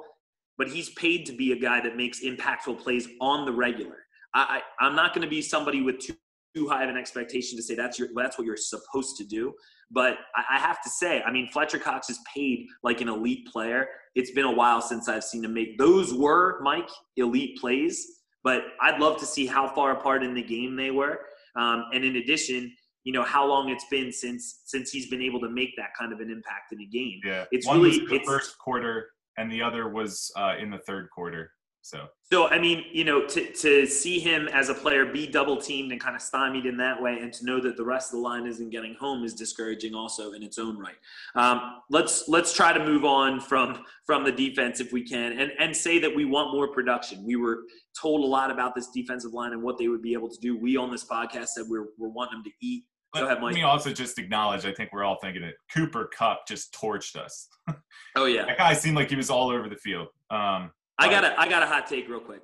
But he's paid to be a guy that makes impactful plays on the regular. I, I am not going to be somebody with too too high of an expectation to say that's your that's what you're supposed to do. But I, I have to say, I mean, Fletcher Cox is paid like an elite player. It's been a while since I've seen him make those were Mike elite plays. But I'd love to see how far apart in the game they were. Um, and in addition, you know how long it's been since since he's been able to make that kind of an impact in a game. Yeah, it's One really was the it's, first quarter, and the other was uh, in the third quarter. So So I mean, you know, to to see him as a player be double teamed and kind of stymied in that way, and to know that the rest of the line isn't getting home is discouraging also in its own right. Um, let's let's try to move on from from the defense if we can, and and say that we want more production. We were told a lot about this defensive line and what they would be able to do. We on this podcast said we're we're wanting them to eat. Go ahead, let me also just acknowledge. I think we're all thinking it. Cooper Kupp just torched us. Oh yeah, That guy seemed like he was all over the field. Um, I got a I got a hot take real quick.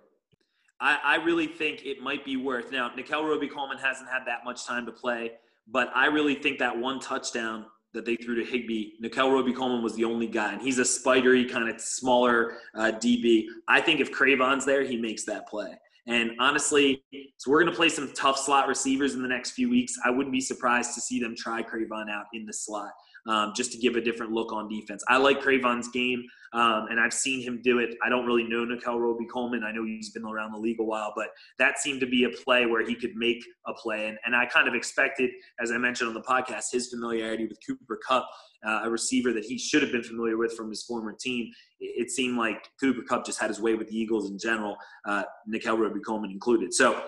I, I really think it might be worth now. Nickell Robey-Coleman hasn't had that much time to play, but I really think that one touchdown that they threw to Higbee, Nikel Roby Coleman was the only guy, and he's a spidery kind of smaller uh, DB. I think if Cravon's there, he makes that play. And honestly, so we're going to play some tough slot receivers in the next few weeks. I wouldn't be surprised to see them try Cravon out in the slot um, just to give a different look on defense. I like Cravon's game, um, and I've seen him do it. I don't really know Nickell Robey-Coleman. I know he's been around the league a while, but that seemed to be a play where he could make a play. And, and I kind of expected, as I mentioned on the podcast, his familiarity with Cooper Kupp, uh, a receiver that he should have been familiar with from his former team. It, it seemed like Cooper Kupp just had his way with the Eagles in general, uh, Nickell Robey-Coleman included. So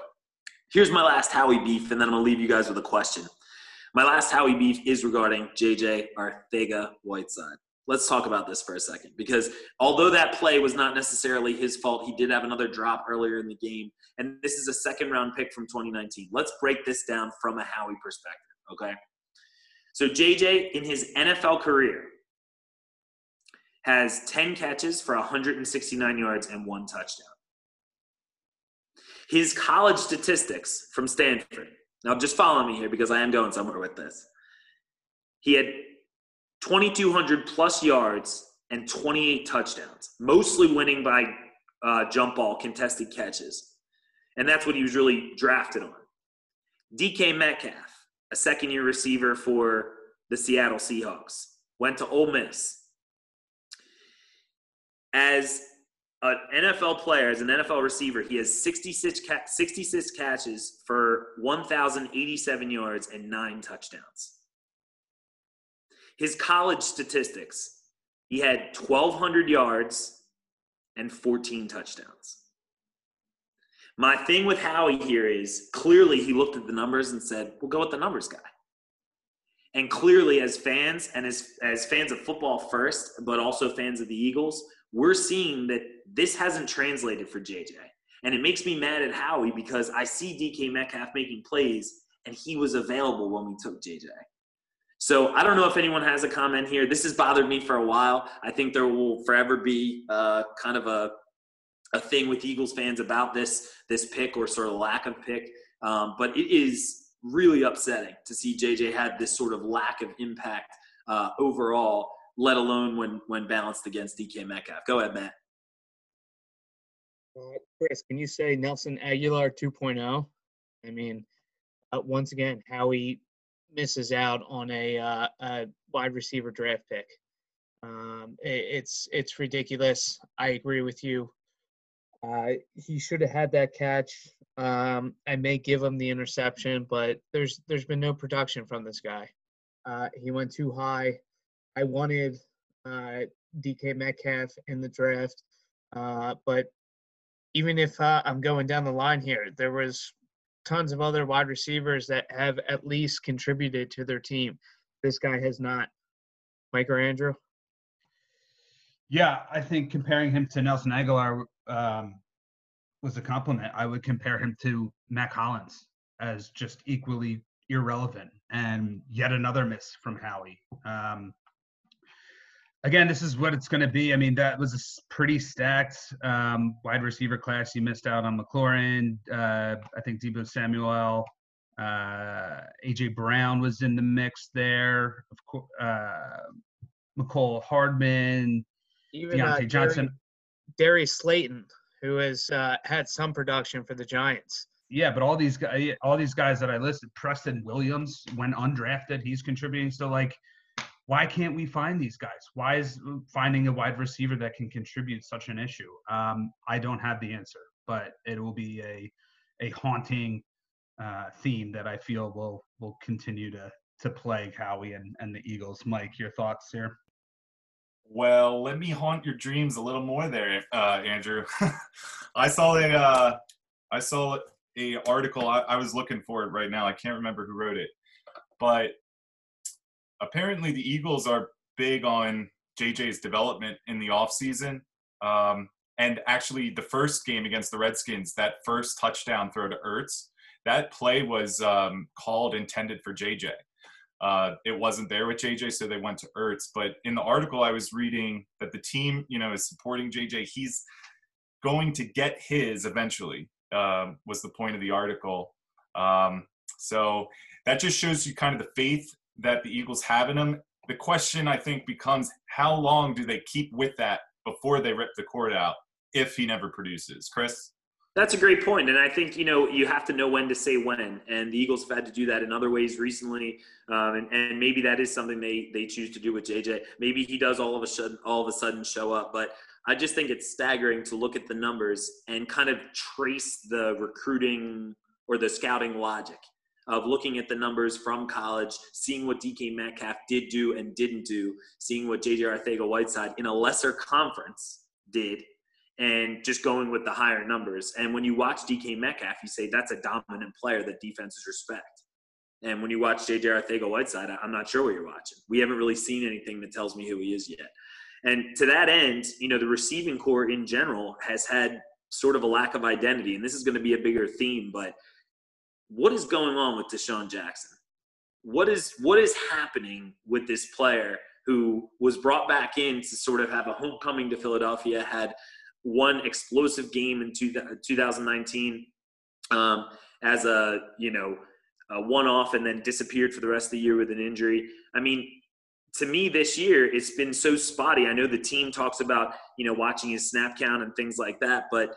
here's my last Howie beef, and then I'm going to leave you guys with a question. My last Howie beef is regarding JJ Arthega Whiteside. Let's talk about this for a second because although that play was not necessarily his fault, he did have another drop earlier in the game. And this is a second round pick from 2019. Let's break this down from a Howie perspective, okay? So JJ, in his NFL career, has 10 catches for 169 yards and one touchdown. His college statistics from Stanford now, just follow me here because I am going somewhere with this. He had 2,200 plus yards and 28 touchdowns, mostly winning by uh, jump ball contested catches. And that's what he was really drafted on. DK Metcalf, a second year receiver for the Seattle Seahawks, went to Ole Miss. As an NFL player, as an NFL receiver, he has 66, ca- 66 catches for 1,087 yards and nine touchdowns. His college statistics, he had 1,200 yards and 14 touchdowns. My thing with Howie here is clearly he looked at the numbers and said, we'll go with the numbers guy. And clearly, as fans and as, as fans of football first, but also fans of the Eagles, we're seeing that this hasn't translated for JJ. And it makes me mad at Howie because I see DK Metcalf making plays and he was available when we took JJ. So I don't know if anyone has a comment here. This has bothered me for a while. I think there will forever be uh, kind of a, a thing with Eagles fans about this this pick or sort of lack of pick. Um, but it is really upsetting to see JJ had this sort of lack of impact uh, overall let alone when when balanced against DK Metcalf. Go ahead, Matt. Uh, Chris, can you say Nelson Agholor 2.0? I mean, uh, once again, Howie misses out on a, uh, a wide receiver draft pick. Um, it, it's it's ridiculous. I agree with you. Uh, he should have had that catch. Um, I may give him the interception, but there's there's been no production from this guy. Uh, he went too high. I wanted uh, DK Metcalf in the draft, uh, but even if uh, I'm going down the line here, there was tons of other wide receivers that have at least contributed to their team. This guy has not. Mike or Andrew? Yeah, I think comparing him to Nelson Agholor um, was a compliment. I would compare him to Mack Hollins as just equally irrelevant and yet another miss from Howie. Um, again, this is what it's going to be. I mean, that was a pretty stacked um, wide receiver class. You missed out on McLaurin. Uh, I think Deebo Samuel. Uh, AJ Brown was in the mix there. Of course, uh, Mecole Hardman, Even Diontae Johnson. Darius Slayton, who has uh, had some production for the Giants. yeah, but all these guys, all these guys that I listed, Preston Williams, went undrafted, he's contributing. So like, why can't we find these guys? Why is finding a wide receiver that can contribute such an issue? Um, I don't have the answer, but it will be a a haunting uh, theme that I feel will will continue to to plague Howie and, and the Eagles. Mike, your thoughts here? Well, let me haunt your dreams a little more there, uh, Andrew. I saw a uh, I saw a article. I, I was looking for it right now. I can't remember who wrote it, but apparently the Eagles are big on JJ's development in the offseason. Um, and actually, the first game against the Redskins, that first touchdown throw to Ertz, that play was um, called intended for JJ. Uh, it wasn't there with JJ, so they went to Ertz. But in the article I was reading, that the team, you know, is supporting JJ. He's going to get his eventually. Uh, was the point of the article. Um, so that just shows you kind of the faith that the Eagles have in him. The question I think becomes how long do they keep with that before they rip the cord out if he never produces? Chris? That's a great point, and I think you know you have to know when to say when, and the Eagles have had to do that in other ways recently, um, and, and maybe that is something they they choose to do with JJ. Maybe he does all of a sudden all of a sudden show up, but I just think it's staggering to look at the numbers and kind of trace the recruiting or the scouting logic of looking at the numbers from college, seeing what DK Metcalf did do and didn't do, seeing what JJ Arcega-Whiteside in a lesser conference did and just going with the higher numbers. And when you watch DK Metcalf, you say that's a dominant player that defenses respect. And when you watch JJ Arcega-Whiteside, I'm not sure what you're watching. We haven't really seen anything that tells me who he is yet. And to that end, you know, the receiving core in general has had sort of a lack of identity. And this is going to be a bigger theme, but what is going on with DeSean Jackson? What is what is happening with this player who was brought back in to sort of have a homecoming to Philadelphia, had one explosive game in two, 2019 um, as a you know a one-off, and then disappeared for the rest of the year with an injury. I mean, to me this year it's been so spotty. I know the team talks about you know watching his snap count and things like that, but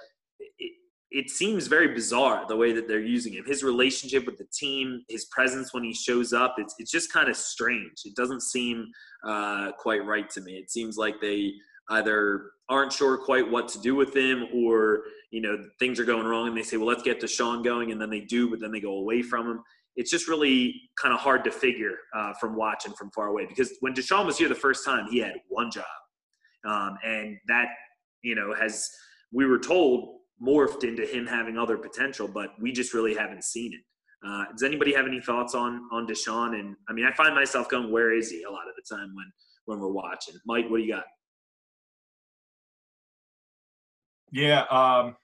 it, it seems very bizarre the way that they're using him. His relationship with the team, his presence when he shows up, it's it's just kind of strange. It doesn't seem uh, quite right to me. It seems like they either aren't sure quite what to do with him or you know things are going wrong and they say well let's get DeSean going and then they do but then they go away from him it's just really kind of hard to figure uh, from watching from far away because when DeSean was here the first time he had one job um, and that you know has we were told morphed into him having other potential but we just really haven't seen it uh, does anybody have any thoughts on on DeSean? and I mean I find myself going where is he a lot of the time when when we're watching Mike what do you got Yeah, um,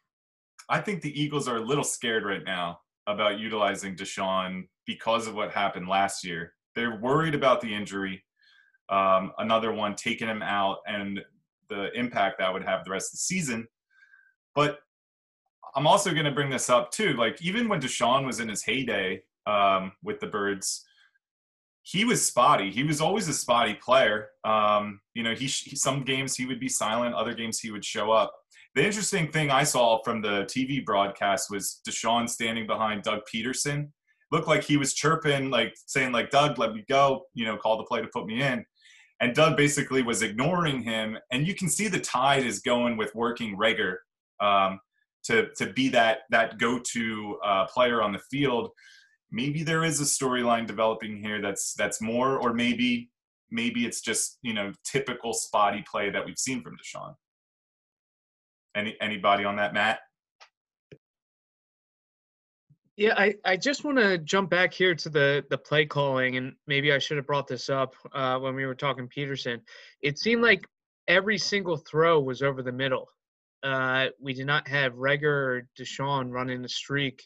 I think the Eagles are a little scared right now about utilizing DeSean because of what happened last year. They're worried about the injury, um, another one taking him out, and the impact that would have the rest of the season. But I'm also going to bring this up too. Like even when DeSean was in his heyday um, with the Birds, he was spotty. He was always a spotty player. Um, you know, he, he some games he would be silent, other games he would show up. The interesting thing I saw from the TV broadcast was DeSean standing behind Doug Pederson. Looked like he was chirping, like saying, like, Doug, let me go, you know, call the play to put me in. And Doug basically was ignoring him. And you can see the tide is going with working Reagor um, to, to be that, that go-to uh, player on the field. Maybe there is a storyline developing here that's that's more, or maybe maybe it's just you know typical spotty play that we've seen from DeSean. Any anybody on that, Matt? Yeah, I, I just want to jump back here to the the play calling, and maybe I should have brought this up uh, when we were talking Pederson. It seemed like every single throw was over the middle. Uh, we did not have Reagor or DeSean running the streak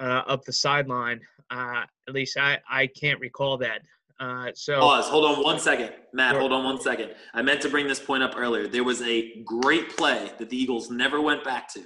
uh, up the sideline. Uh, at least I, I can't recall that. Uh, so pause. Hold on one second, Matt. Sure. Hold on one second. I meant to bring this point up earlier. There was a great play that the Eagles never went back to,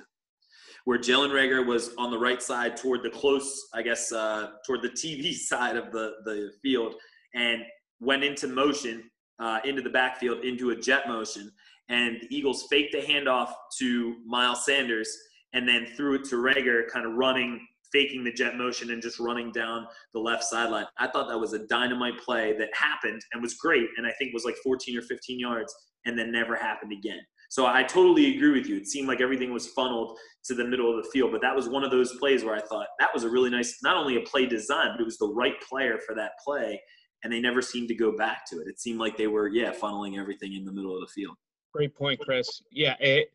where Jalen Reagor was on the right side toward the close, I guess, uh, toward the TV side of the the field, and went into motion uh, into the backfield into a jet motion, and the Eagles faked a handoff to Miles Sanders and then threw it to Reagor, kind of running faking the jet motion and just running down the left sideline. I thought that was a dynamite play that happened and was great, and I think was like 14 or 15 yards, and then never happened again. So I totally agree with you. It seemed like everything was funneled to the middle of the field, but that was one of those plays where I thought that was a really nice, not only a play design, but it was the right player for that play, and they never seemed to go back to it. It seemed like they were, yeah, funneling everything in the middle of the field. Great point, Chris. Yeah, it,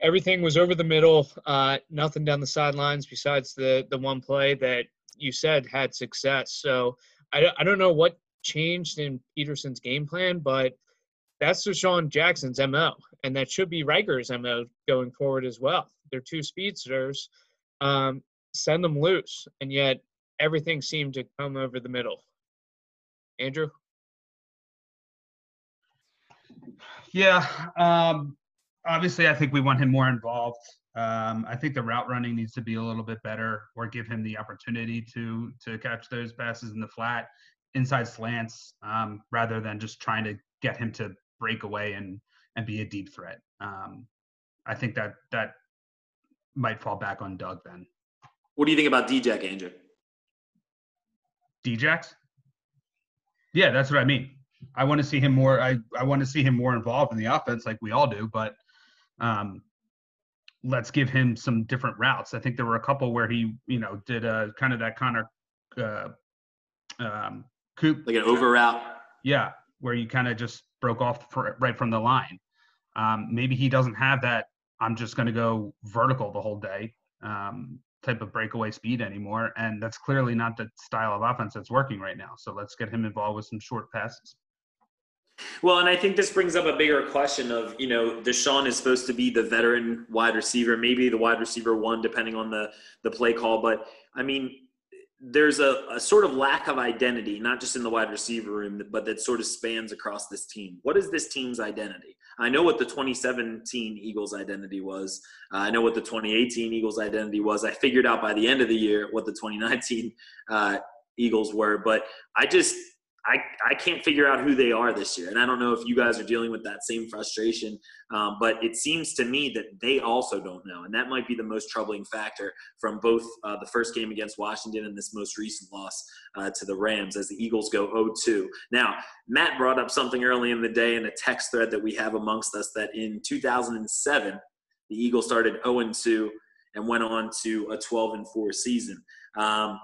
everything was over the middle. Uh, nothing down the sidelines besides the the one play that you said had success. So I, I don't know what changed in Pederson's game plan, but that's DeSean Jackson's mo, and that should be Reagor's mo going forward as well. They're two speedsters. Um, send them loose, and yet everything seemed to come over the middle. Andrew. Yeah, um, obviously, I think we want him more involved. Um, I think the route running needs to be a little bit better, or give him the opportunity to to catch those passes in the flat, inside slants, um, rather than just trying to get him to break away and and be a deep threat. Um, I think that that might fall back on Doug then. What do you think about Djax, Andrew? Djax? Yeah, that's what I mean. I want to see him more. I, I want to see him more involved in the offense, like we all do. But um, let's give him some different routes. I think there were a couple where he, you know, did a kind of that Connor uh, um, coop, like an over route. Yeah, where you kind of just broke off for, right from the line. Um, maybe he doesn't have that. I'm just going to go vertical the whole day um, type of breakaway speed anymore, and that's clearly not the style of offense that's working right now. So let's get him involved with some short passes. Well, and I think this brings up a bigger question of, you know, DeSean is supposed to be the veteran wide receiver, maybe the wide receiver one, depending on the the play call. But I mean, there's a, a sort of lack of identity, not just in the wide receiver room, but that sort of spans across this team. What is this team's identity? I know what the 2017 Eagles identity was. Uh, I know what the 2018 Eagles identity was. I figured out by the end of the year what the 2019 uh, Eagles were, but I just I, I can't figure out who they are this year. And I don't know if you guys are dealing with that same frustration, um, but it seems to me that they also don't know. And that might be the most troubling factor from both uh, the first game against Washington and this most recent loss uh, to the Rams as the Eagles go 0 2. Now, Matt brought up something early in the day in a text thread that we have amongst us that in 2007, the Eagles started 0 2 and went on to a 12 and 4 season. Um,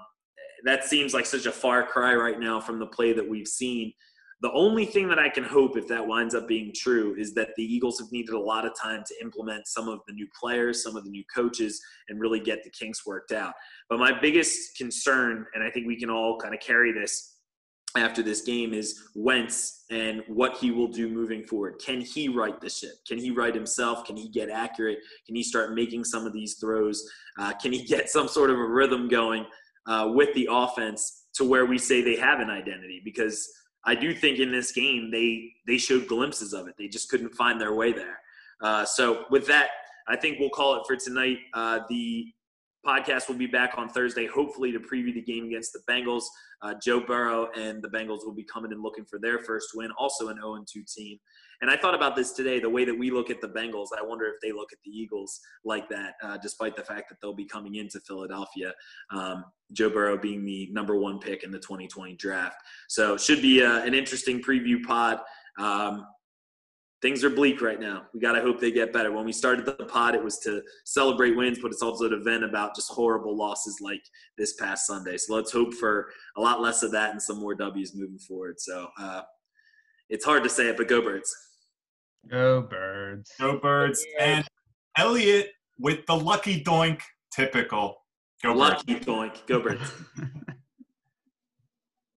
that seems like such a far cry right now from the play that we've seen. The only thing that I can hope, if that winds up being true, is that the Eagles have needed a lot of time to implement some of the new players, some of the new coaches, and really get the kinks worked out. But my biggest concern, and I think we can all kind of carry this after this game, is Wentz and what he will do moving forward. Can he right the ship? Can he right himself? Can he get accurate? Can he start making some of these throws? Uh, can he get some sort of a rhythm going? Uh, with the offense to where we say they have an identity because I do think in this game they they showed glimpses of it. They just couldn't find their way there. Uh, so with that, I think we'll call it for tonight. Uh, the podcast will be back on Thursday, hopefully to preview the game against the Bengals. Uh, Joe Burrow and the Bengals will be coming and looking for their first win, also an 0 2 team. And I thought about this today the way that we look at the Bengals. I wonder if they look at the Eagles like that, uh, despite the fact that they'll be coming into Philadelphia. Um, Joe Burrow being the number one pick in the 2020 draft. So, should be uh, an interesting preview pod. Um, things are bleak right now. We got to hope they get better. When we started the pod, it was to celebrate wins, but it's also to vent about just horrible losses like this past Sunday. So let's hope for a lot less of that and some more W's moving forward. So uh, it's hard to say it, but go birds. Go birds. Go birds. And Elliott with the lucky doink, typical. Go lucky birds. doink. Go birds.